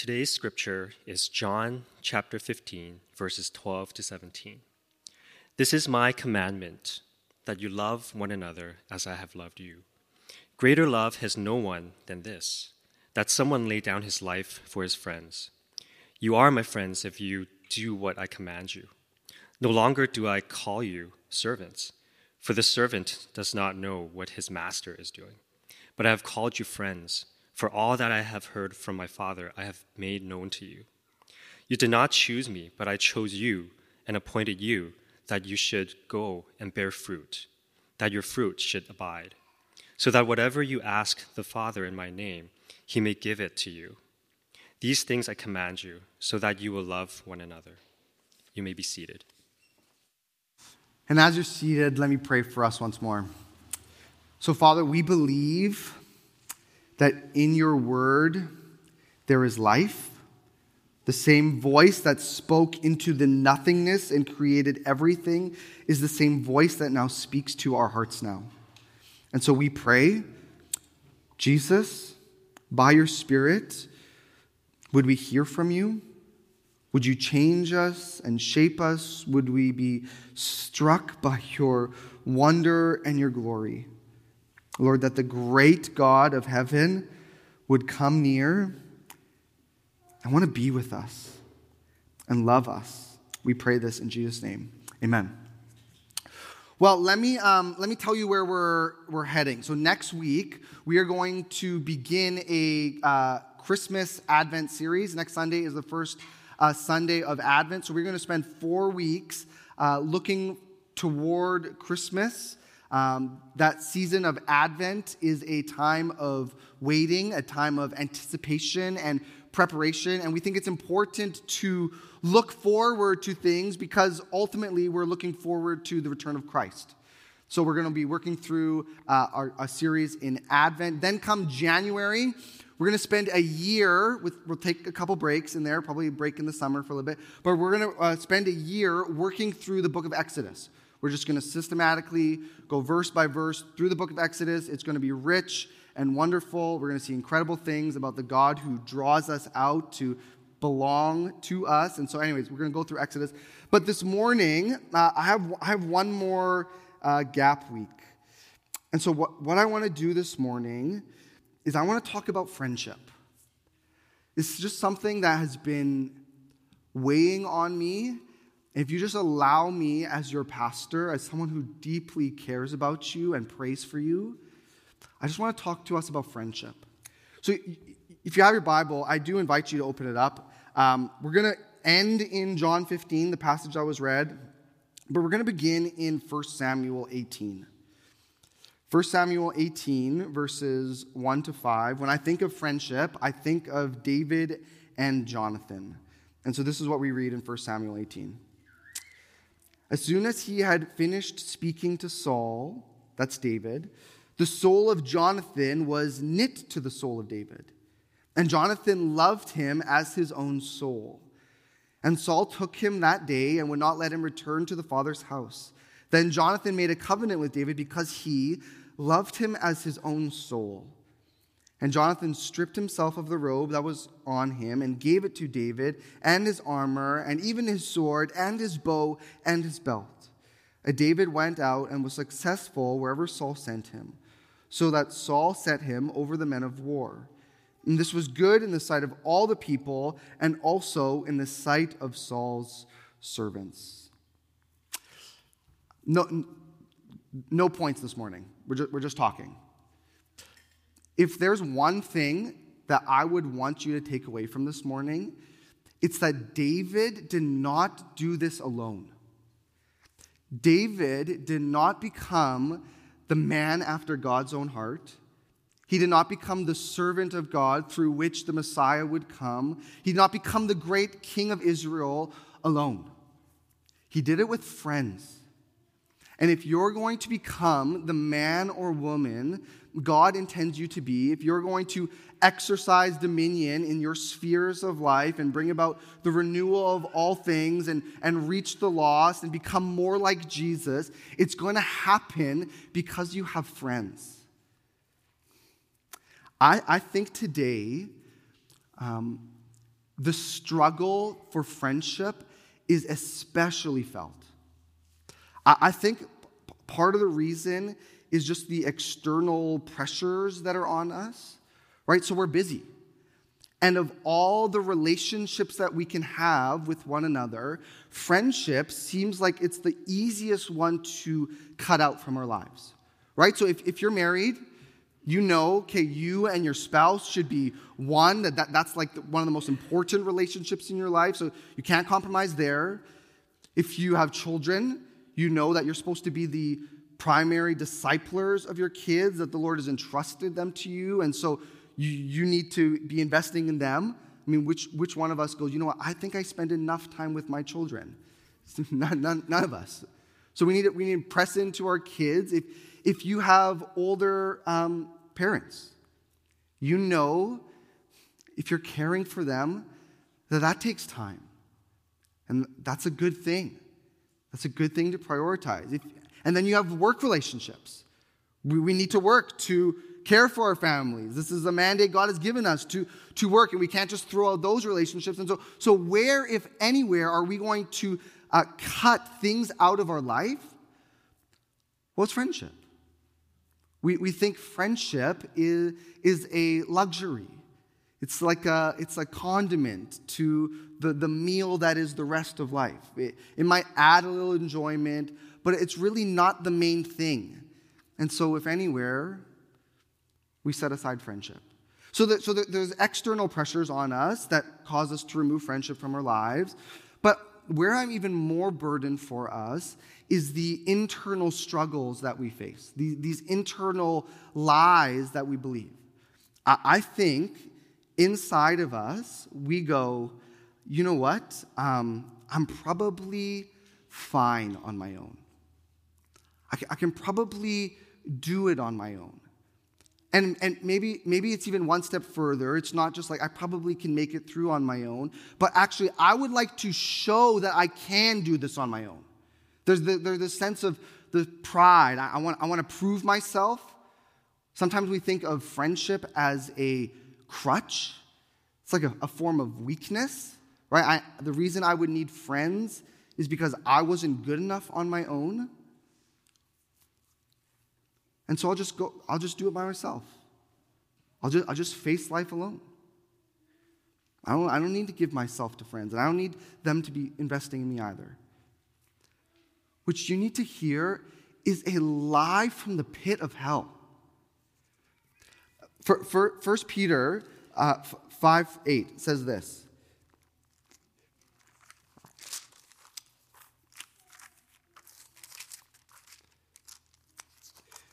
Today's scripture is John chapter 15, verses 12 to 17. This is my commandment that you love one another as I have loved you. Greater love has no one than this that someone lay down his life for his friends. You are my friends if you do what I command you. No longer do I call you servants, for the servant does not know what his master is doing. But I have called you friends, for all that I have heard from my Father I have made known to you. You did not choose me, but I chose you and appointed you that you should go and bear fruit, that your fruit should abide, so that whatever you ask the Father in my name, he may give it to you. These things I command you, so that you will love one another. You may be seated. And as you're seated, let me pray for us once more. So, Father, we believe that in your word there is life. The same voice that spoke into the nothingness and created everything is the same voice that now speaks to our hearts now. And so we pray, Jesus, by your Spirit, would we hear from you? Would you change us and shape us? Would we be struck by your wonder and your glory? Lord, that the great God of heaven would come near and want to be with us and love us. We pray this in Jesus' name. Amen. Well, let me, um, let me tell you where we're, we're heading. So, next week, we are going to begin a uh, Christmas Advent series. Next Sunday is the first uh, Sunday of Advent. So we're going to spend four weeks uh, looking toward Christmas. Um, that season of Advent is a time of waiting, a time of anticipation and preparation. And we think it's important to look forward to things because ultimately we're looking forward to the return of Christ. So we're going to be working through uh, series in Advent. Then come January, we're going to spend a year with, we'll take a couple breaks in there, probably a break in the summer for a little bit, but we're going to uh, spend a year working through the book of Exodus. We're just going to systematically go verse by verse through the book of Exodus. It's going to be rich and wonderful. We're going to see incredible things about the God who draws us out to belong to us. And so, anyways, we're going to go through Exodus. But this morning, uh, I, have, I have one more uh, gap week. And so, what, what I want to do this morning is I want to talk about friendship. It's just something that has been weighing on me. If you just allow me, as your pastor, as someone who deeply cares about you and prays for you, I just want to talk to us about friendship. So, if you have your Bible, I do invite you to open it up. Um, we're going to end in John 15, the passage I was read, but we're going to begin in 1 Samuel 18. 1 Samuel 18, verses 1 to 5. When I think of friendship, I think of David and Jonathan. And so this is what we read in 1 Samuel 18. As soon as he had finished speaking to Saul, that's David, the soul of Jonathan was knit to the soul of David. And Jonathan loved him as his own soul. And Saul took him that day and would not let him return to the father's house. Then Jonathan made a covenant with David because he, loved him as his own soul. And Jonathan stripped himself of the robe that was on him and gave it to David and his armor and even his sword and his bow and his belt. And David went out and was successful wherever Saul sent him, so that Saul set him over the men of war. And this was good in the sight of all the people and also in the sight of Saul's servants. No, no points this morning. We're just, we're just talking. If there's one thing that I would want you to take away from this morning, it's that David did not do this alone. David did not become the man after God's own heart. He did not become the servant of God through which the Messiah would come. He did not become the great king of Israel alone. He did it with friends. And if you're going to become the man or woman God intends you to be, if you're going to exercise dominion in your spheres of life and bring about the renewal of all things and, and reach the lost and become more like Jesus, it's going to happen because you have friends. I, I think today, um, the struggle for friendship is especially felt. I think part of the reason is just the external pressures that are on us, right? So we're busy. And of all the relationships that we can have with one another, friendship seems like it's the easiest one to cut out from our lives, right? So if, if you're married, you know, okay, you and your spouse should be one, that, that that's like the, one of the most important relationships in your life, so you can't compromise there. If you have children, you know that you're supposed to be the primary disciplers of your kids, that the Lord has entrusted them to you, and so you, you need to be investing in them. I mean, which, which one of us goes, you know what, I think I spend enough time with my children? none, none, none of us. So we need, to, we need to press into our kids. If, if you have older um, parents, you know if you're caring for them, that that takes time. And that's a good thing. That's a good thing to prioritize. If, and then you have work relationships. We, we need to work to care for our families. This is a mandate God has given us to, to work, and we can't just throw out those relationships. And so, so where, if anywhere, are we going to uh, cut things out of our life? Well, it's friendship. We, we think friendship is, is a luxury. It's like a, it's a condiment to the, the meal that is the rest of life. It, it might add a little enjoyment, but it's really not the main thing. And so, if anywhere, we set aside friendship. So, that, so that there's external pressures on us that cause us to remove friendship from our lives. But where I'm even more burdened for us is the internal struggles that we face, these, these internal lies that we believe. I, I, think inside of us, we go, you know what? Um, I'm probably fine on my own. I can, I can probably do it on my own. And, and maybe, maybe it's even one step further. It's not just like I probably can make it through on my own, but actually, I would like to show that I can do this on my own. There's, the, there's this sense of the pride. I, I, want, I want to prove myself. Sometimes we think of friendship as a crutch, it's like a, a form of weakness, right? I, the reason I would need friends is because I wasn't good enough on my own. And so I'll just go, I'll just do it by myself. I'll just, I'll just face life alone. I don't, I don't need to give myself to friends, and I don't need them to be investing in me either. Which you need to hear is a lie from the pit of hell. For, for 1 Peter uh, 5 8 says this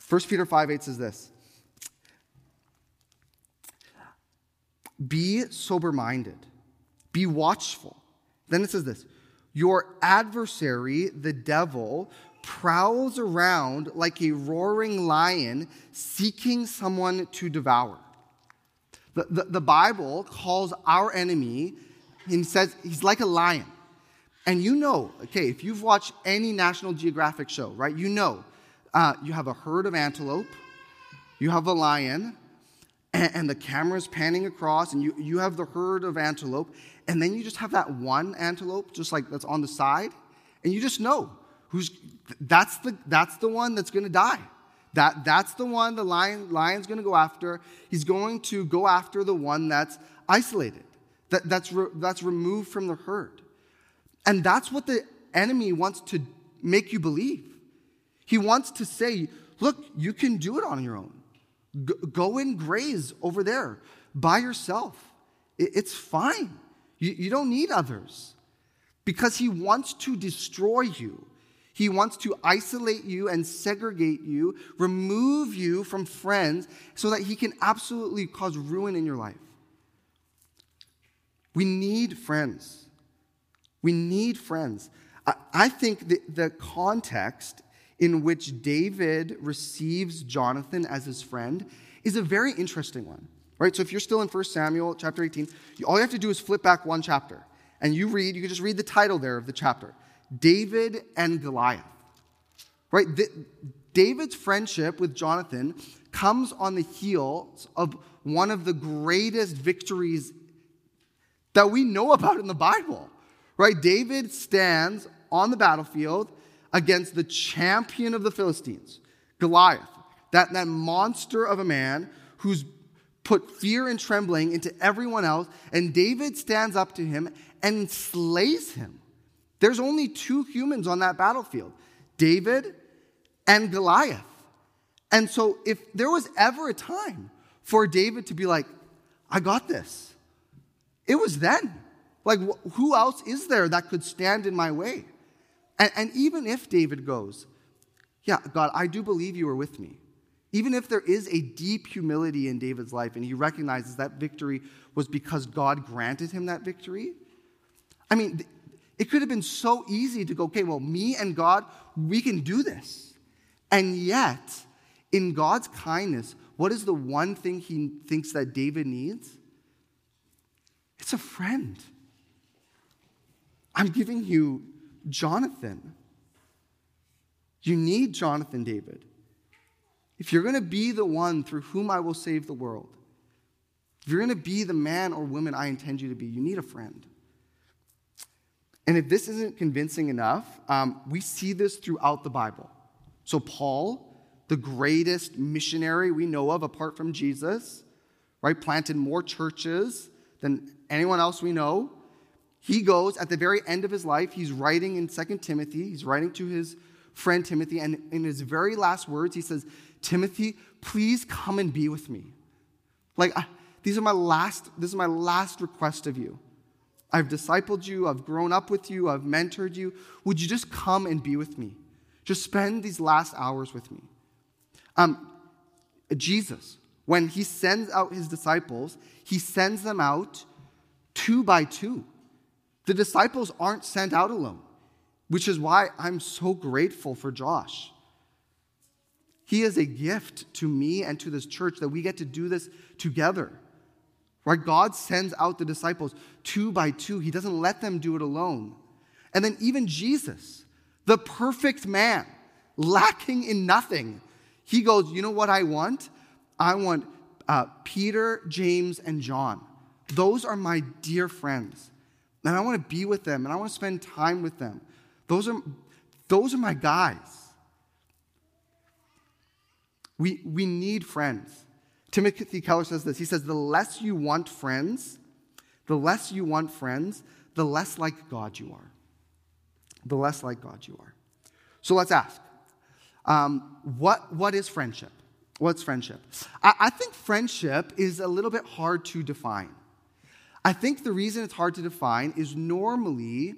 1 Peter 5 8 says this Be sober minded, be watchful. Then it says this Your adversary, the devil, prowls around like a roaring lion seeking someone to devour. The, the, the Bible calls our enemy, and says he's like a lion. And you know, okay, if you've watched any National Geographic show, right, you know uh, you have a herd of antelope, you have a lion, and, and the camera's panning across, and you, you have the herd of antelope, and then you just have that one antelope, just like that's on the side, and you just know who's that's the that's the one that's to die. That that's the one the lion lion's going to go after. He's going to go after the one that's isolated, that, that's re, that's removed from the herd, and that's what the enemy wants to make you believe. He wants to say, look, you can do it on your own. go and graze over there by yourself. it's fine. You, don't need others because he wants to destroy you. He wants to isolate you and segregate you, remove you from friends so that he can absolutely cause ruin in your life. We need friends. We need friends. I, I think the, the context in which David receives Jonathan as his friend is a very interesting one. Right? So if you're still in 1 Samuel chapter 18, all you have to do is flip back one chapter. And you read, you can just read the title there of the chapter David and Goliath. Right? The, David's friendship with Jonathan comes on the heels of one of the greatest victories that we know about in the Bible, right? David stands on the battlefield against the champion of the Philistines, Goliath, that, that monster of a man who's put fear and trembling into everyone else. And David stands up to him and slays him. There's only two humans on that battlefield David and Goliath. And so, if there was ever a time for David to be like, I got this, it was then. Like, who else is there that could stand in my way? And, and even if David goes, Yeah, God, I do believe you are with me. Even if there is a deep humility in David's life and he recognizes that victory was because God granted him that victory, I mean, it could have been so easy to go, okay, well, me and God, we can do this. And yet, in God's kindness, what is the one thing he thinks that David needs? It's a friend. I'm giving you Jonathan. You need Jonathan, David. If you're going to be the one through whom I will save the world, if you're going to be the man or woman I intend you to be, you need a friend. And if this isn't convincing enough, um, we see this throughout the Bible. So, Paul, the greatest missionary we know of apart from Jesus, right, planted more churches than anyone else we know. He goes at the very end of his life, he's writing in Second Timothy, he's writing to his friend Timothy, and in his very last words, he says, Timothy, please come and be with me. Like, I, these are my last, this is my last request of you. I've discipled you, I've grown up with you, I've mentored you. Would you just come and be with me? Just spend these last hours with me. Um, Jesus, when he sends out his disciples, he sends them out two by two. The disciples aren't sent out alone, which is why I'm so grateful for Josh. He is a gift to me and to this church that we get to do this together. Right? God sends out the disciples two by two. He doesn't let them do it alone. And then even Jesus, the perfect man, lacking in nothing, he goes, You know what I want? I want uh, Peter, James, and John. Those are my dear friends. And I want to be with them and I want to spend time with them. Those are, those are my guys. We, we need friends. Timothy Keller says this. He says, The less you want friends, the less you want friends, the less like God you are. The less like God you are. So let's ask um, what, what is friendship? What's friendship? I, I think friendship is a little bit hard to define. I think the reason it's hard to define is normally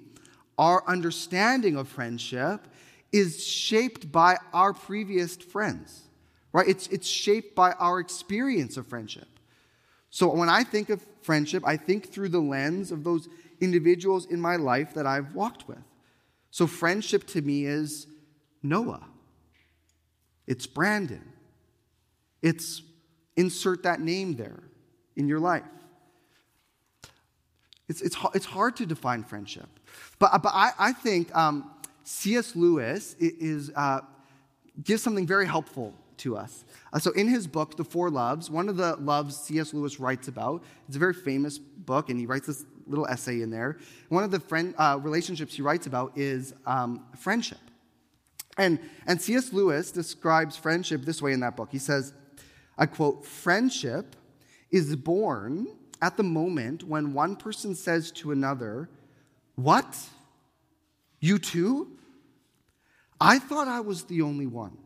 our understanding of friendship is shaped by our previous friends right? It's, it's shaped by our experience of friendship. So when I think of friendship, I think through the lens of those individuals in my life that I've walked with. So friendship to me is Noah, it's Brandon, it's insert that name there in your life. It's, it's, it's hard to define friendship. But, but I, I think um, C.S. Lewis is, uh, gives something very helpful to us. Uh, so, in his book, The Four Loves, one of the loves C.S. Lewis writes about, it's a very famous book, and he writes this little essay in there. One of the friend, uh, relationships he writes about is um, friendship. And, and C.S. Lewis describes friendship this way in that book. He says, I quote, friendship is born at the moment when one person says to another, What? You too? I thought I was the only one.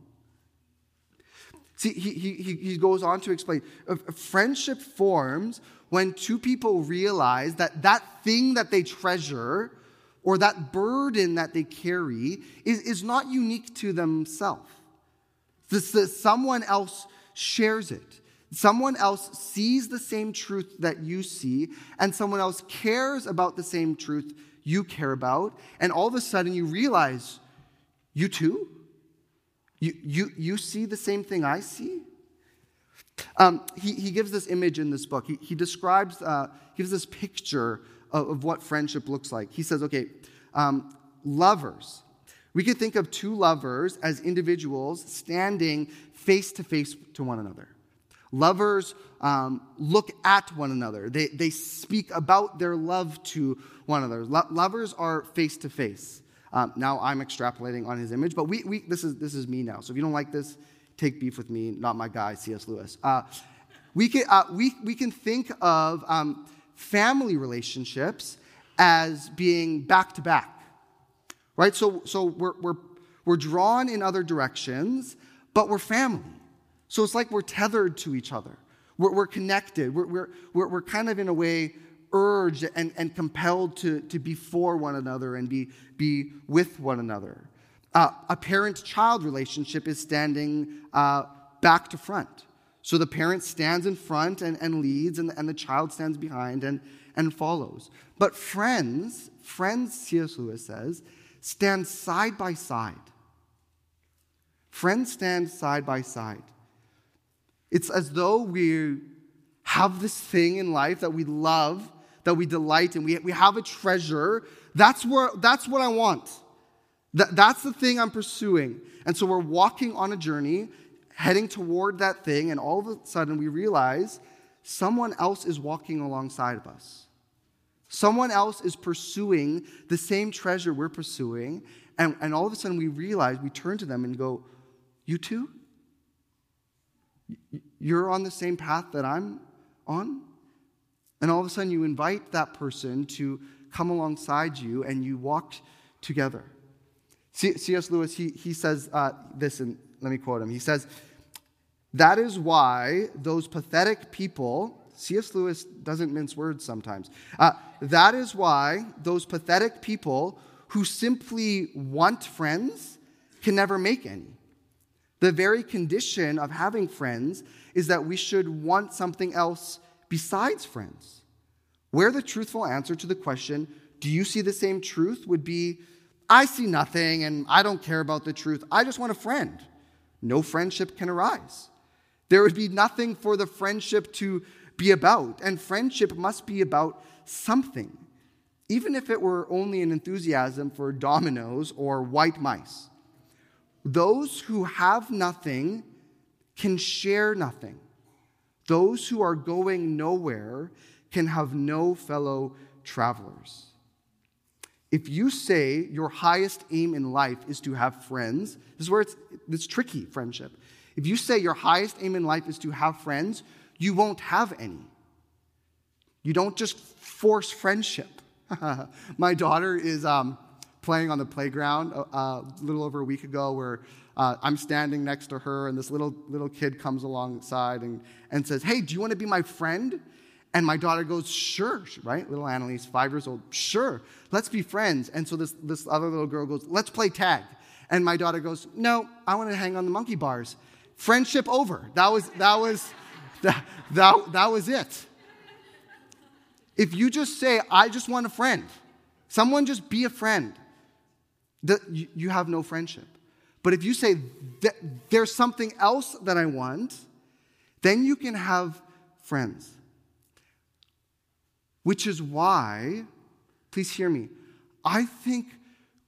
See, he, he, he goes on to explain uh, uh, friendship forms when two people realize that that thing that they treasure or that burden that they carry is, is not unique to themselves. This, this, someone else shares it. Someone else sees the same truth that you see, and someone else cares about the same truth you care about, and all of a sudden you realize, you too? You, you, you see the same thing I see? Um, he, he gives this image in this book. He, he describes, uh, gives this picture of, of, what friendship looks like. He says, okay, um, lovers. We could think of two lovers as individuals standing face to face to one another. Lovers um, look at one another, they, they speak about their love to one another. Lo- lovers are face to face. Now I'm extrapolating on his image, but we, we, this, is, this is me now. So if you don't like this, take beef with me, not my guy, C.S. Lewis. Uh, we, can, uh, we, we can think of um, family relationships as being back to back, right? So, so we're, we're, we're drawn in other directions, but we're family. So it's like we're tethered to each other. We're, we're connected. We're, we're, we're, kind of, in a way, urged and, and compelled to, to be for one another and be, be with one another. Uh, a parent child relationship is standing uh, back to front. So the parent stands in front and, and leads, and, and the child stands behind and, and follows. But friends, friends, C.S. Lewis says, stand side by side. Friends stand side by side. It's as though we have this thing in life that we love, that we delight in. We, we have a treasure. That's, where, that's what I want. That, that's the thing I'm pursuing. And so we're walking on a journey, heading toward that thing, and all of a sudden we realize someone else is walking alongside of us. Someone else is pursuing the same treasure we're pursuing. And, and all of a sudden we realize, we turn to them and go, You too? You're on the same path that I'm on? And all of a sudden, you invite that person to come alongside you and you walk together. C.S. Lewis, he, he says uh, this, and let me quote him. He says, That is why those pathetic people, C.S. Lewis doesn't mince words sometimes. Uh, that is why those pathetic people who simply want friends can never make any. The very condition of having friends is that we should want something else besides friends. Where the truthful answer to the question, Do you see the same truth? would be, I see nothing and I don't care about the truth. I just want a friend. No friendship can arise. There would be nothing for the friendship to be about, and friendship must be about something, even if it were only an enthusiasm for dominoes or white mice. Those who have nothing can share nothing. Those who are going nowhere can have no fellow travelers. If you say your highest aim in life is to have friends, this is where it's, it's tricky, friendship. If you say your highest aim in life is to have friends, you won't have any. You don't just force friendship. My daughter is um, playing on the playground a, uh, a little over a week ago where uh, I'm standing next to her, and this little, little kid comes alongside and, and says, Hey, do you want to be my friend? And my daughter goes, Sure, right? Little Annalise, five years old, sure, let's be friends. And so this, this other little girl goes, Let's play tag. And my daughter goes, No, I want to hang on the monkey bars. Friendship over. That was, that was, that, that, that was it. If you just say, I just want a friend, someone just be a friend, that you have no friendship. But if you say, there's something else that I want, then you can have friends. Which is why, please hear me, I think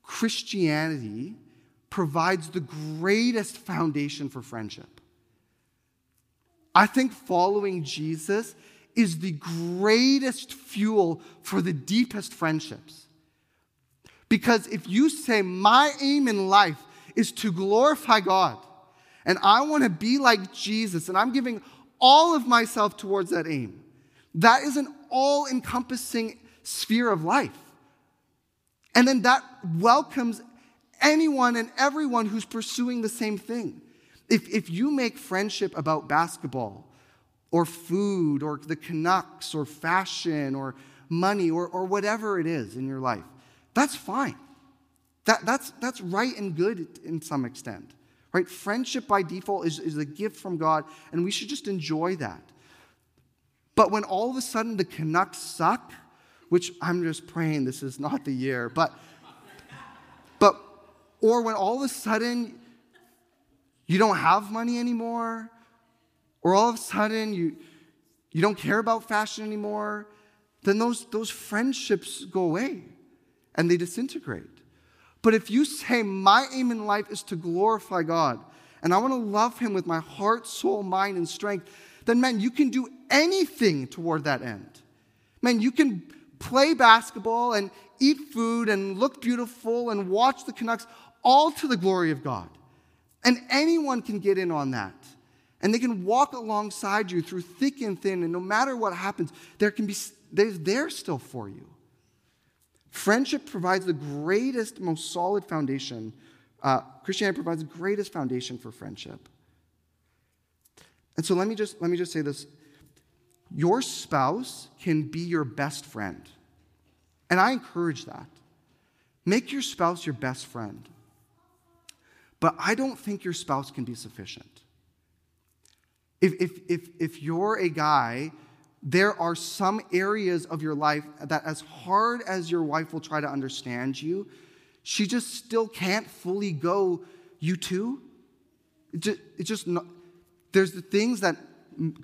Christianity provides the greatest foundation for friendship. I think following Jesus is the greatest fuel for the deepest friendships. Because if you say, My aim in life is to glorify God, and I want to be like Jesus, and I'm giving all of myself towards that aim, that is an all encompassing sphere of life. And then that welcomes anyone and everyone who's pursuing the same thing. If, if you make friendship about basketball or food or the Canucks or fashion or money or, or whatever it is in your life, that's fine. That, that's, that's right and good in some extent. Right? Friendship by default is, is a gift from God, and we should just enjoy that. But when all of a sudden the Canucks suck, which I'm just praying this is not the year, but but or when all of a sudden you don't have money anymore, or all of a sudden you you don't care about fashion anymore, then those, those friendships go away and they disintegrate. But if you say, My aim in life is to glorify God, and I want to love Him with my heart, soul, mind, and strength, then man, you can do anything toward that end. Man, you can play basketball and eat food and look beautiful and watch the Canucks all to the glory of God. And anyone can get in on that. And they can walk alongside you through thick and thin. And no matter what happens, there can be, they're there still for you. Friendship provides the greatest, most solid foundation. Uh, Christianity provides the greatest foundation for friendship. And so let me just let me just say this. Your spouse can be your best friend. And I encourage that. Make your spouse your best friend. But I don't think your spouse can be sufficient. If, if, if, if you're a guy, there are some areas of your life that, as hard as your wife will try to understand you, she just still can't fully go, you too? It just, it just not, there's the things that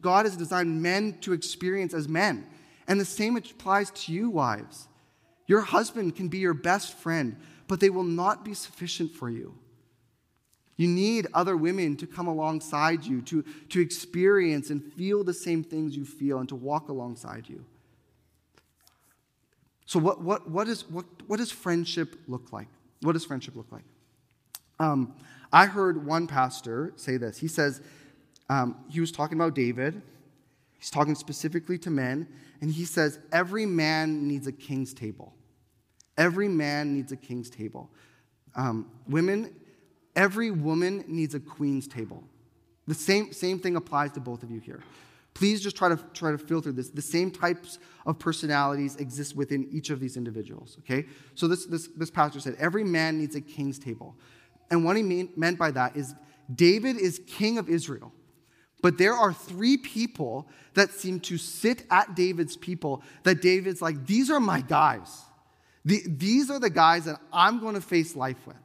God has designed men to experience as men. And the same applies to you, wives. Your husband can be your best friend, but they will not be sufficient for you. You need other women to come alongside you, to, to experience and feel the same things you feel, and to walk alongside you. So, what, what, what, is, what, what does friendship look like? What does friendship look like? Um, I heard one pastor say this. He says, um, he was talking about David. He's talking specifically to men, and he says, Every man needs a king's table. Every man needs a king's table. Um, women, every woman needs a queen's table. The same, same thing applies to both of you here. Please just try to, try to filter this. The same types of personalities exist within each of these individuals, okay? So this, this, this pastor said, every man needs a king's table. And what he mean, meant by that is David is king of Israel. But there are three people that seem to sit at David's people that David's like, these are my guys. The, these are the guys that I'm going to face life with.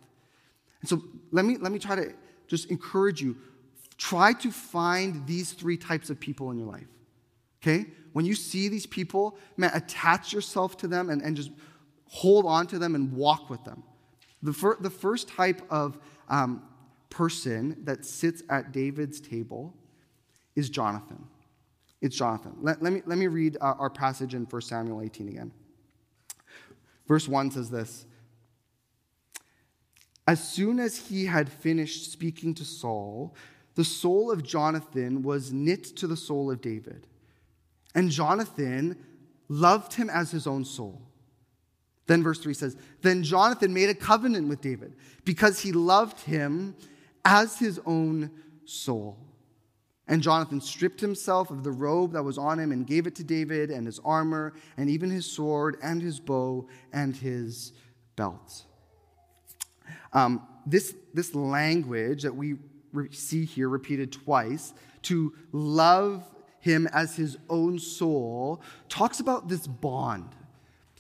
And so let me, let me try to just encourage you. Try to find these three types of people in your life. Okay? When you see these people, man, attach yourself to them and, and just hold on to them and walk with them. The, fir- the first type of um, person that sits at David's table is Jonathan. It's Jonathan. Let, let me, let me read uh, our passage in 1 Samuel 18 again. Verse 1 says this As soon as he had finished speaking to Saul, the soul of Jonathan was knit to the soul of David. And Jonathan loved him as his own soul. Then verse 3 says, Then Jonathan made a covenant with David because he loved him as his own soul. And Jonathan stripped himself of the robe that was on him and gave it to David and his armor and even his sword and his bow and his belt. Um, this, this language that we see here repeated twice, to love him as his own soul, talks about this bond.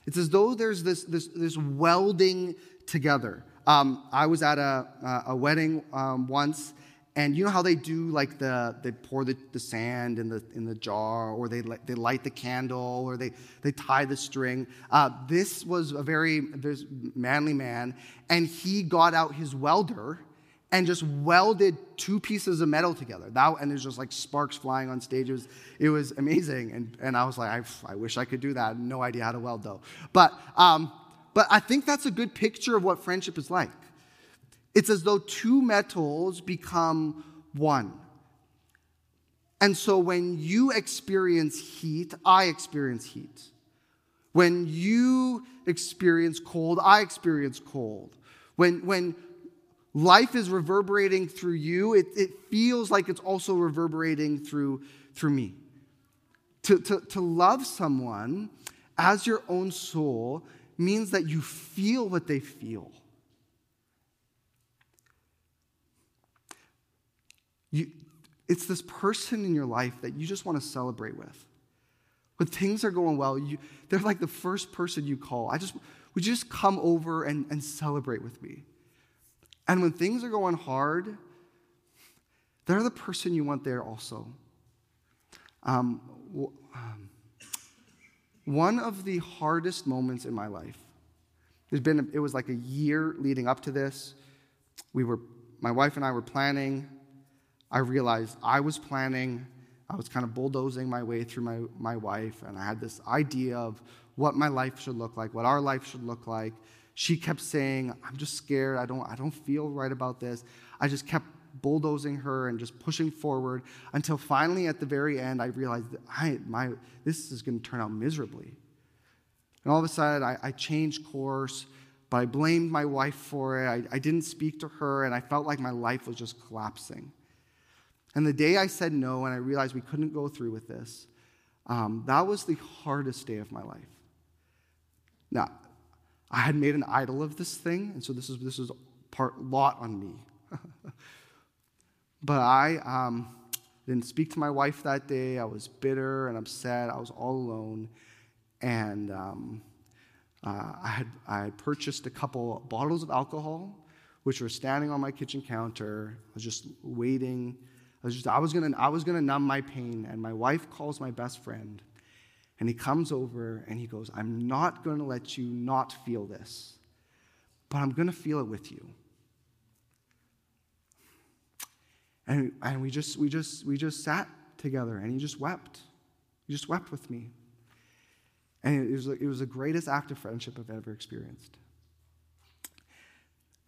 It's as though there's this, this, this welding together. Um, I was at a, a wedding um, once, and you know how they do like the they pour the, the sand in the in the jar, or they they light the candle, or they they tie the string. Uh, this was a very this manly man, and he got out his welder and just welded two pieces of metal together. That and there's just like sparks flying on stage. It was, it was amazing, and and I was like, I, I wish I could do that. No idea how to weld though, but um, but I think that's a good picture of what friendship is like. It's as though two metals become one. And so when you experience heat, I experience heat. When you experience cold, I experience cold. When, when life is reverberating through you, it, it feels like it's also reverberating through, through me. To, to, to love someone as your own soul means that you feel what they feel. You, it's this person in your life that you just want to celebrate with. When things are going well, you, they're like the first person you call. I just, would you just come over and, and celebrate with me? And when things are going hard, they're the person you want there also. Um, um, one of the hardest moments in my life, there's been, it was like a year leading up to this. We were, my wife and I were planning I realized I was planning, I was kind of bulldozing my way through my, my wife, and I had this idea of what my life should look like, what our life should look like. She kept saying, I'm just scared. I don't, I don't feel right about this. I just kept bulldozing her and just pushing forward until finally at the very end, I realized that I, my, this is going to turn out miserably. And all of a sudden, I, I changed course, but I blamed my wife for it. I, I didn't speak to her, and I felt like my life was just collapsing. And the day I said no and I realized we couldn't go through with this, um, that was the hardest day of my life. Now, I had made an idol of this thing, and so this is this is part lot on me. but I um, didn't speak to my wife that day. I was bitter and upset. I was all alone, and um, uh, I had I had purchased a couple bottles of alcohol, which were standing on my kitchen counter. I was just waiting I was just, I was gonna, I was gonna numb my pain. And my wife calls my best friend, and he comes over and he goes, I'm not gonna let you not feel this, but I'm gonna feel it with you. And, and we just we just we just sat together and he just wept. He just wept with me. And it was, it was the greatest act of friendship I've ever experienced.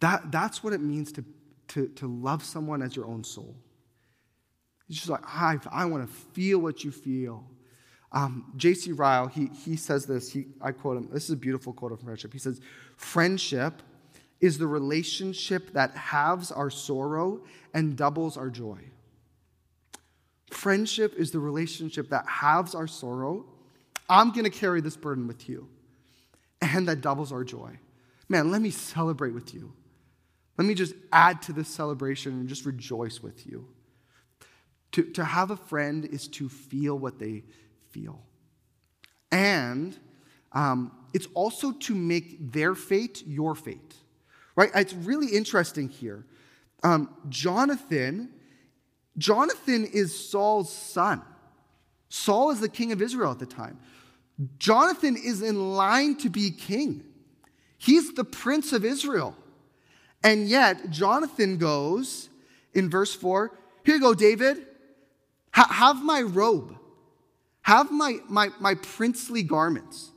That, that's what it means to, to, to love someone as your own soul. He's just like, I, I want to feel what you feel. Um, J.C. Ryle, he, he says this, he, I quote him, this is a beautiful quote of friendship. He says, Friendship is the relationship that halves our sorrow and doubles our joy. Friendship is the relationship that halves our sorrow. I'm going to carry this burden with you, and that doubles our joy. Man, let me celebrate with you. Let me just add to this celebration and just rejoice with you. To, to have a friend is to feel what they feel. And um, it's also to make their fate your fate. Right? It's really interesting here. Um, Jonathan, Jonathan is Saul's son. Saul is the king of Israel at the time. Jonathan is in line to be king. He's the prince of Israel. And yet, Jonathan goes in verse 4 Here you go, David. Ha- have my robe. Have my, my, my princely garments.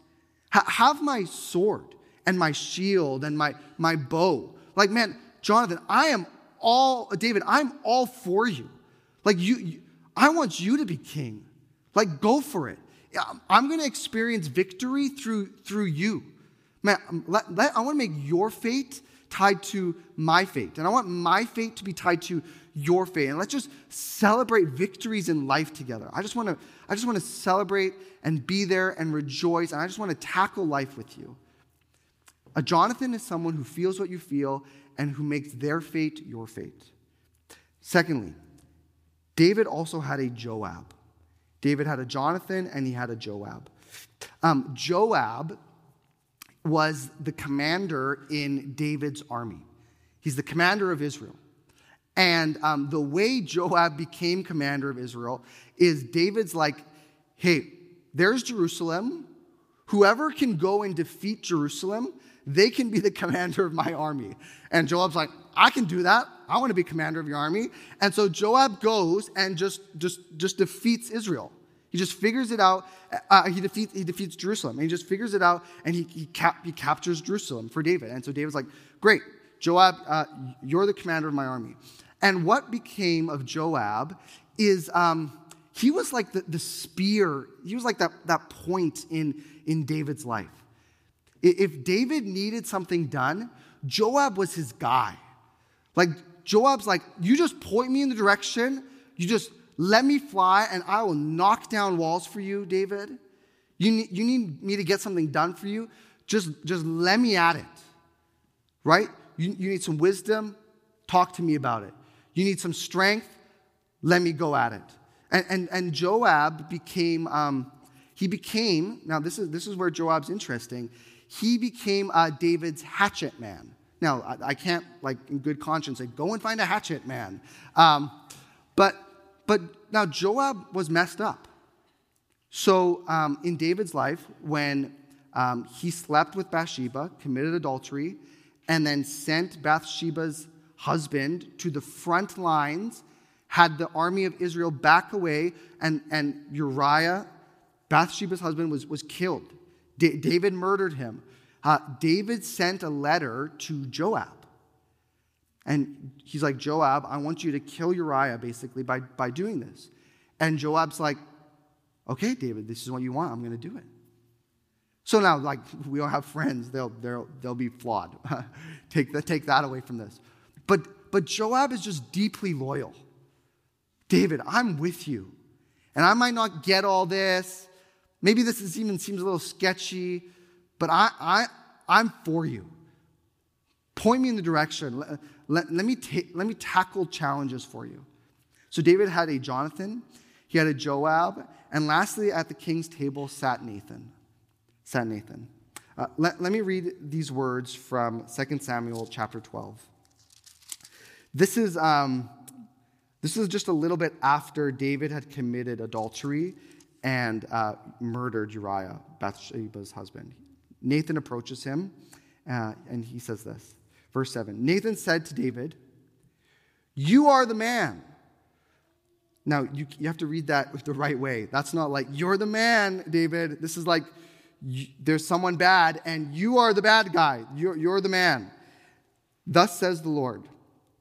Ha- have my sword and my shield and my, my bow. Like, man, Jonathan, I am all, David, I'm all for you. Like, you, you I want you to be king. Like, go for it. I'm going to experience victory through, through you. Man, um, let, let, I want to make your fate tied to my fate. And I want my fate to be tied to your faith. And let's just celebrate victories in life together. I just want to, I just want to celebrate and be there and rejoice. And I just want to tackle life with you. A Jonathan is someone who feels what you feel and who makes their fate your fate. Secondly, David also had a Joab. David had a Jonathan and he had a Joab. Um, Joab was the commander in David's army. He's the commander of Israel. And um, the way Joab became commander of Israel is David's like, hey, there's Jerusalem. Whoever can go and defeat Jerusalem, they can be the commander of my army. And Joab's like, I can do that. I want to be commander of your army. And so Joab goes and just, just, just defeats Israel. He just figures it out. Uh, he, defeats, he defeats Jerusalem. And he just figures it out and he, he, cap, he captures Jerusalem for David. And so David's like, great, Joab, uh, you're the commander of my army. And what became of Joab is um, he was like the, the spear, he was like that, that point in, in David's life. If David needed something done, Joab was his guy. Like, Joab's like, you just point me in the direction, you just let me fly, and I will knock down walls for you, David. You need, you need me to get something done for you, just, just let me at it. Right? You, you need some wisdom, talk to me about it. You need some strength? Let me go at it. And, and, and Joab became, um, he became, now this is, this is where Joab's interesting. He became uh, David's hatchet man. Now, I, I, can't, like, in good conscience, say, go and find a hatchet man. Um, but, but now Joab was messed up. So um, in David's life, when um, he slept with Bathsheba, committed adultery, and then sent Bathsheba's husband to the front lines, had the army of Israel back away, and, and Uriah, Bathsheba's husband, was, was killed. D- David murdered him. Uh, David sent a letter to Joab. And he's like, Joab, I want you to kill Uriah, basically, by, by doing this. And Joab's like, okay, David, this is what you want. I'm going to do it. So now, like, we all have friends. They'll, they'll, they'll be flawed. take, the, take that away from this. But, but Joab is just deeply loyal. David, I'm with you. And I might not get all this. Maybe this is, even seems a little sketchy, but I, I, I'm for you. Point me in the direction. Let, let, let me ta- let me tackle challenges for you. So David had a Jonathan, he had a Joab, and lastly, at the king's table sat Nathan. Sat Nathan. Uh, let, let me read these words from 2 Samuel chapter 12. This is, um, this is just a little bit after David had committed adultery and uh, murdered Uriah, Bathsheba's husband. Nathan approaches him uh, and he says this. Verse 7 Nathan said to David, You are the man. Now, you, you have to read that the right way. That's not like, You're the man, David. This is like, there's someone bad, and you are the bad guy. You're, you're the man. Thus says the Lord,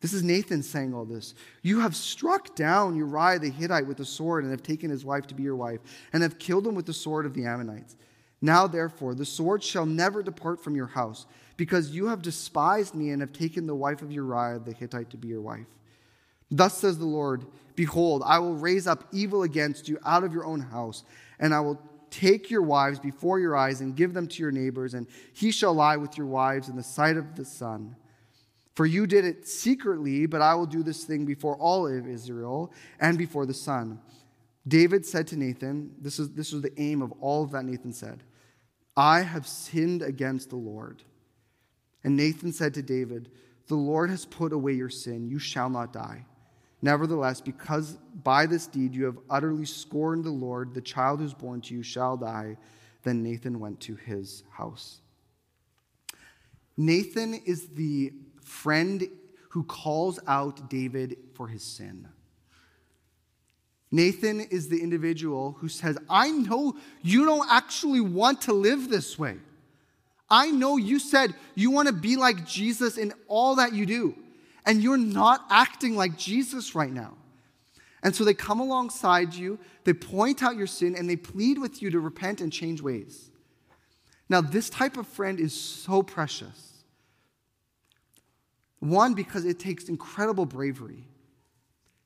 This is Nathan saying all this. You have struck down Uriah the Hittite with the sword and have taken his wife to be your wife and have killed him with the sword of the Ammonites. Now, therefore, the sword shall never depart from your house because you have despised me and have taken the wife of Uriah the Hittite to be your wife. Thus says the Lord Behold, I will raise up evil against you out of your own house, and I will take your wives before your eyes and give them to your neighbors, and he shall lie with your wives in the sight of the sun. For you did it secretly, but I will do this thing before all of Israel and before the sun. David said to Nathan, this is, this was the aim of all of that Nathan said, I have sinned against the Lord. And Nathan said to David, The Lord has put away your sin. You shall not die. Nevertheless, because by this deed you have utterly scorned the Lord, the child who's born to you shall die. Then Nathan went to his house. Nathan is the friend who calls out David for his sin. Nathan is the individual who says, I know you don't actually want to live this way. I know you said you want to be like Jesus in all that you do, and you're not acting like Jesus right now. And so they come alongside you, they point out your sin, and they plead with you to repent and change ways. Now, this type of friend is so precious. One, because it takes incredible bravery.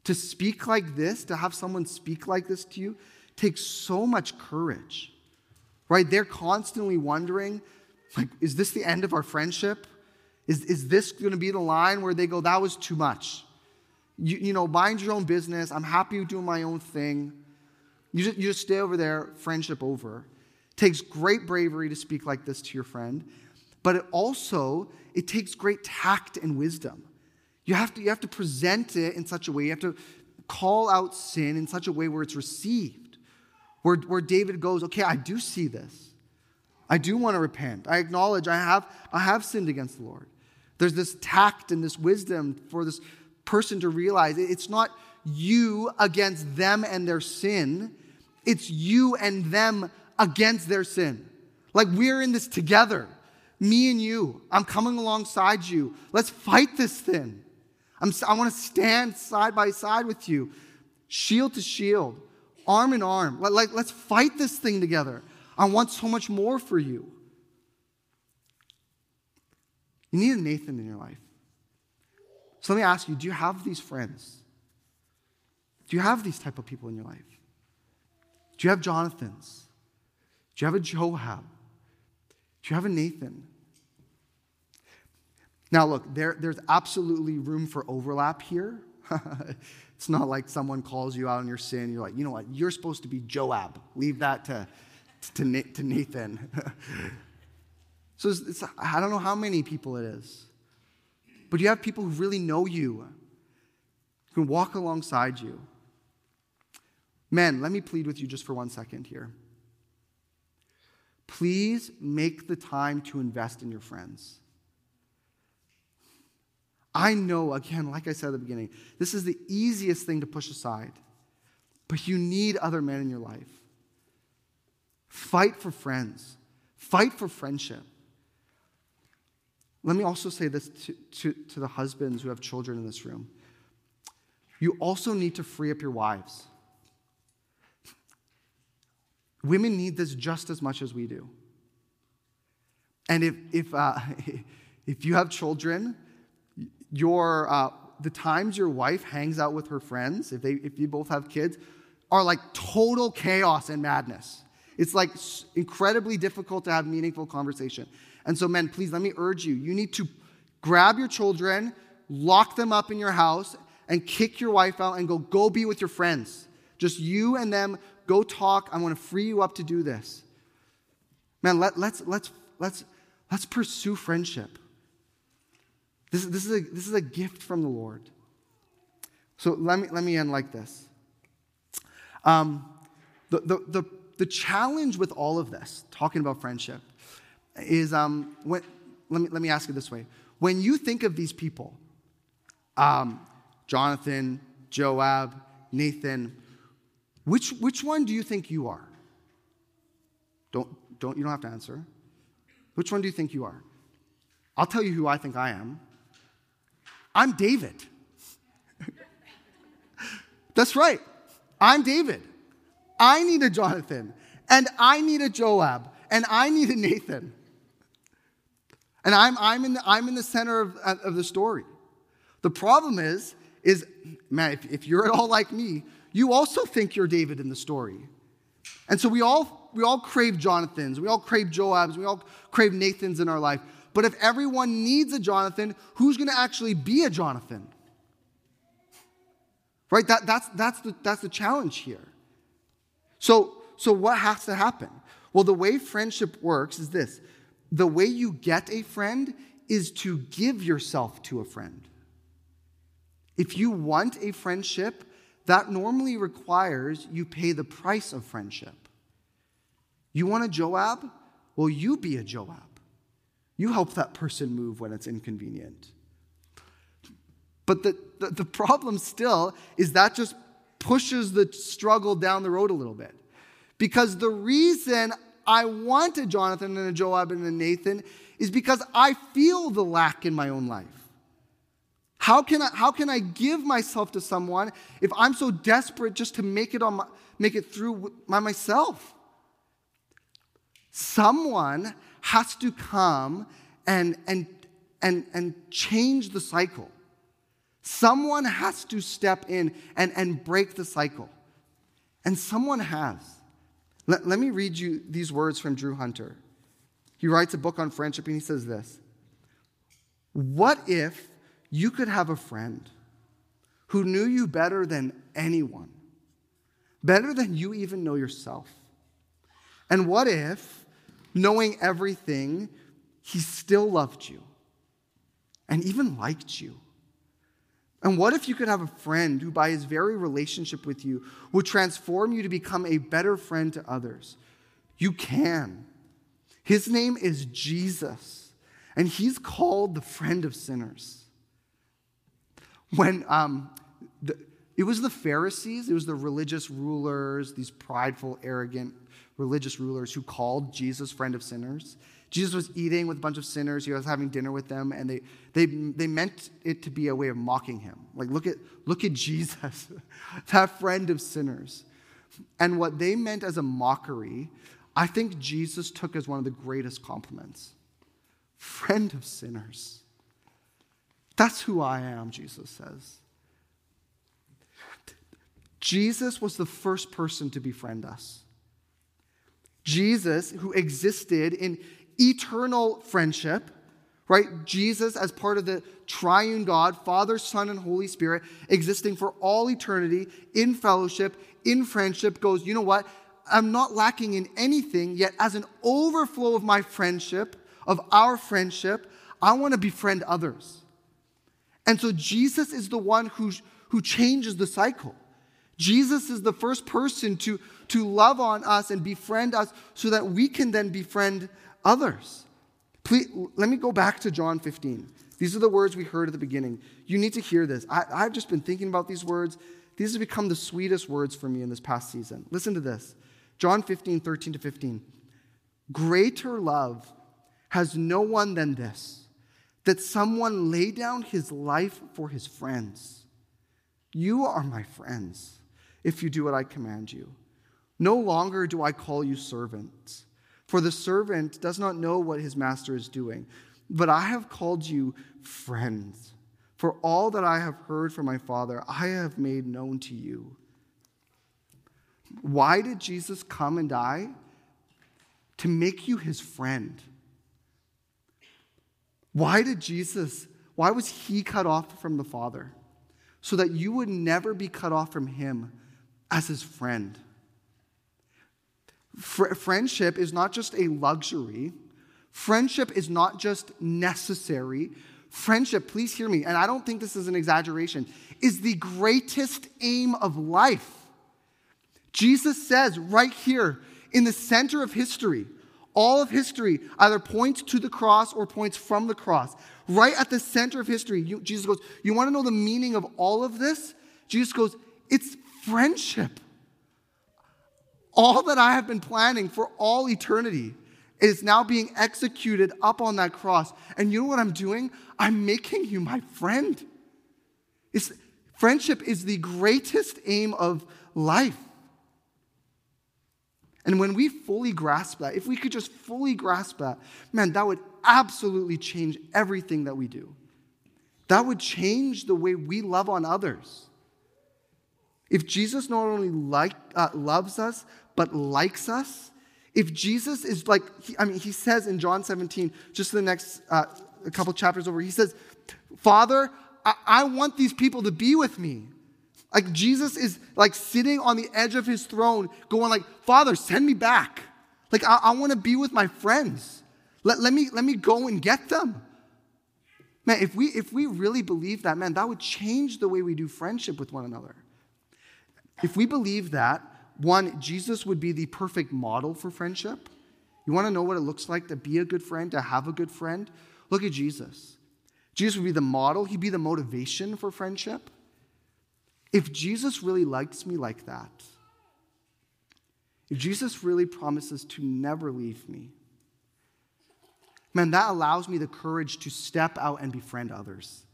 To speak like this, to have someone speak like this to you, takes so much courage. Right? They're constantly wondering like, is this the end of our friendship? Is, is this going to be the line where they go, that was too much? You, you know, mind your own business. I'm happy doing my own thing. You just, you just stay over there, friendship over. Takes great bravery to speak like this to your friend, but it also it takes great tact and wisdom. You have to, you have to present it in such a way, you have to call out sin in such a way where it's received. Where, where David goes, okay, I do see this. I do want to repent. I acknowledge I have, I have sinned against the Lord. There's this tact and this wisdom for this person to realize it's not you against them and their sin, it's you and them against their sin. Like we're in this together, me and you. I'm coming alongside you. Let's fight this thing. I'm, I want to stand side by side with you, shield to shield, arm in arm. Let, let, let's fight this thing together. I want so much more for you. You need a Nathan in your life. So let me ask you do you have these friends? Do you have these type of people in your life? Do you have Jonathans? Do you have a Joab? Do you have a Nathan? Now, look, there, there's absolutely room for overlap here. it's not like someone calls you out on your sin. You're like, you know what? You're supposed to be Joab. Leave that to to, to Nathan. so it's, it's, I don't know how many people it is, but you have people who really know you, who can walk alongside you. Men, let me plead with you just for one second here. Please make the time to invest in your friends. I know, again, like I said at the beginning, this is the easiest thing to push aside, but you need other men in your life. Fight for friends, fight for friendship. Let me also say this to, to, to the husbands who have children in this room. You also need to free up your wives. Women need this just as much as we do. And if, if, uh, if you have children, your, uh, the times your wife hangs out with her friends, if, they, if you both have kids, are like total chaos and madness. It's like incredibly difficult to have meaningful conversation. And so, men, please let me urge you you need to grab your children, lock them up in your house, and kick your wife out and go, go be with your friends. Just you and them, go talk. I want to free you up to do this. Man, let, let's, let's, let's, let's pursue friendship. This, this, is a, this is a gift from the Lord. So let me, let me end like this. Um, the, the, the, the challenge with all of this, talking about friendship, is um, when, let, me, let me ask it this way. When you think of these people, um, Jonathan, Joab, Nathan, which, which one do you think you are? Don't, don't, you don't have to answer. Which one do you think you are? I'll tell you who I think I am. I'm David. That's right. I'm David. I need a Jonathan, and I need a Joab, and I need a Nathan. And I'm, I'm, in, the, I'm in the center of, of the story. The problem is, is man, if, if you're at all like me, you also think you're David in the story. And so we all, we all crave Jonathans, we all crave Joabs, we all crave Nathans in our life. But if everyone needs a Jonathan, who's going to actually be a Jonathan? Right? That, that's, that's, the, that's the challenge here. So, so, what has to happen? Well, the way friendship works is this the way you get a friend is to give yourself to a friend. If you want a friendship, that normally requires you pay the price of friendship. You want a Joab? Well, you be a Joab. You help that person move when it's inconvenient. But the, the, the, problem still is that just pushes the struggle down the road a little bit. Because the reason I want a Jonathan and a Joab and a Nathan is because I feel the lack in my own life. How can I, how can I give myself to someone if I'm so desperate just to make it, on my, make it through by myself? Someone has to come and, and, and, and change the cycle. Someone has to step in and, and break the cycle. And someone has. Let, let me read you these words from Drew Hunter. He writes a book on friendship and he says this What if you could have a friend who knew you better than anyone, better than you even know yourself? And what if knowing everything, he still loved you and even liked you. And what if you could have a friend who, by his very relationship with you, would transform you to become a better friend to others? You can. His name is Jesus, and he's called the friend of sinners. When um, the, it was the Pharisees, it was the religious rulers, these prideful, arrogant religious rulers who called Jesus friend of sinners. Jesus was eating with a bunch of sinners. He was having dinner with them, and they, they, they meant it to be a way of mocking him. Like, look at, look at Jesus, that friend of sinners. And what they meant as a mockery, I think Jesus took as one of the greatest compliments friend of sinners. That's who I am, Jesus says. Jesus was the first person to befriend us. Jesus, who existed in eternal friendship, right? Jesus, as part of the triune God, Father, Son, and Holy Spirit, existing for all eternity in fellowship, in friendship, goes, you know what? I'm not lacking in anything, yet as an overflow of my friendship, of our friendship, I want to befriend others. And so Jesus is the one who, who changes the cycle. Jesus is the first person to, to love on us and befriend us so that we can then befriend others. Please, let me go back to John 15. These are the words we heard at the beginning. You need to hear this. I, I've just been thinking about these words. These have become the sweetest words for me in this past season. Listen to this John 15, 13 to 15. Greater love has no one than this, that someone lay down his life for his friends. You are my friends if you do what I command you. No longer do I call you servants, for the servant does not know what his master is doing, but I have called you friends. For all that I have heard from my Father, I have made known to you. Why did Jesus come and die? To make you his friend. Why did Jesus, why was he cut off from the Father? So that you would never be cut off from him as his friend. Fr- friendship is not just a luxury, friendship is not just necessary. Friendship, please hear me, and I don't think this is an exaggeration, is the greatest aim of life. Jesus says right here in the center of history, all of history either points to the cross or points from the cross. Right at the center of history, you, Jesus goes, You want to know the meaning of all of this? Jesus goes, It's friendship. All that I have been planning for all eternity is now being executed up on that cross. And you know what I'm doing? I'm making you my friend. It's, friendship is the greatest aim of life. And when we fully grasp that, if we could just fully grasp that, man, that would absolutely change everything that we do. That would change the way we love on others. If Jesus not only like, uh, loves us, but likes us, if Jesus is like, he, I mean, he says in John 17, just the next uh, a couple chapters over, he says, Father, I, I want these people to be with me. Like Jesus is like sitting on the edge of his throne, going like, Father, send me back. Like I, I want to be with my friends. Let, let, me, let me go and get them. Man, if we if we really believe that, man, that would change the way we do friendship with one another. If we believe that, one, Jesus would be the perfect model for friendship. You want to know what it looks like to be a good friend, to have a good friend? Look at Jesus. Jesus would be the model, he'd be the motivation for friendship. If Jesus really likes me like that, if Jesus really promises to never leave me, man, that allows me the courage to step out and befriend others.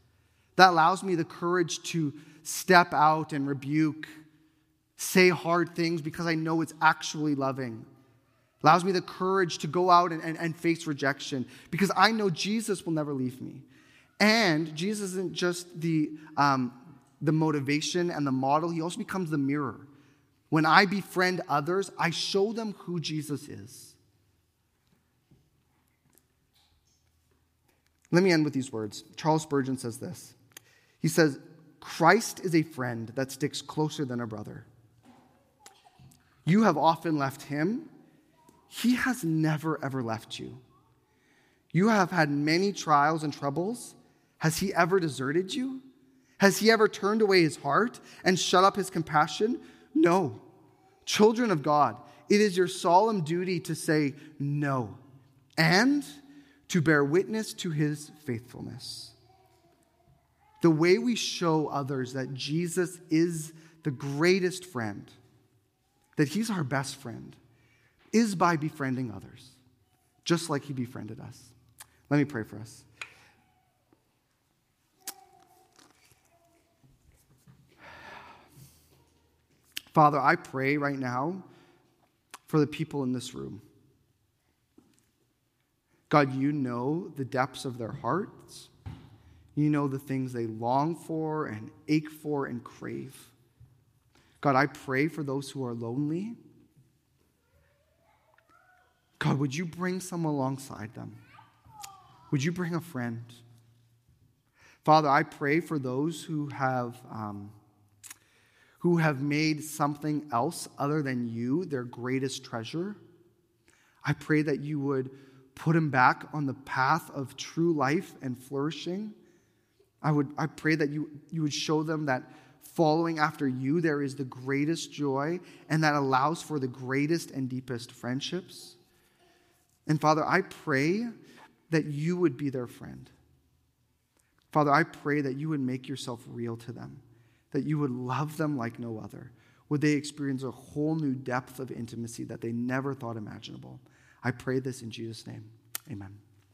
That allows me the courage to step out and rebuke, say hard things because I know it's actually loving. Allows me the courage to go out and, and, and face rejection because I know Jesus will never leave me. And Jesus isn't just the, um, the motivation and the model, he also becomes the mirror. When I befriend others, I show them who Jesus is. Let me end with these words. Charles Spurgeon says this He says, Christ is a friend that sticks closer than a brother. You have often left him, he has never, ever left you. You have had many trials and troubles. Has he ever deserted you? Has he ever turned away his heart and shut up his compassion? No. Children of God, it is your solemn duty to say no and to bear witness to his faithfulness. The way we show others that Jesus is the greatest friend, that he's our best friend, is by befriending others, just like he befriended us. Let me pray for us. Father, I pray right now for the people in this room. God, you know the depths of their hearts. You know the things they long for and ache for and crave. God, I pray for those who are lonely. God, would you bring someone alongside them? Would you bring a friend? Father, I pray for those who have. Um, who have made something else other than you their greatest treasure. I pray that you would put them back on the path of true life and flourishing. I, would, I pray that you, you would show them that following after you there is the greatest joy and that allows for the greatest and deepest friendships. And Father, I pray that you would be their friend. Father, I pray that you would make yourself real to them, that you would love them like no other. Would they experience a whole new depth of intimacy that they never thought imaginable? I pray this in Jesus' name. Amen.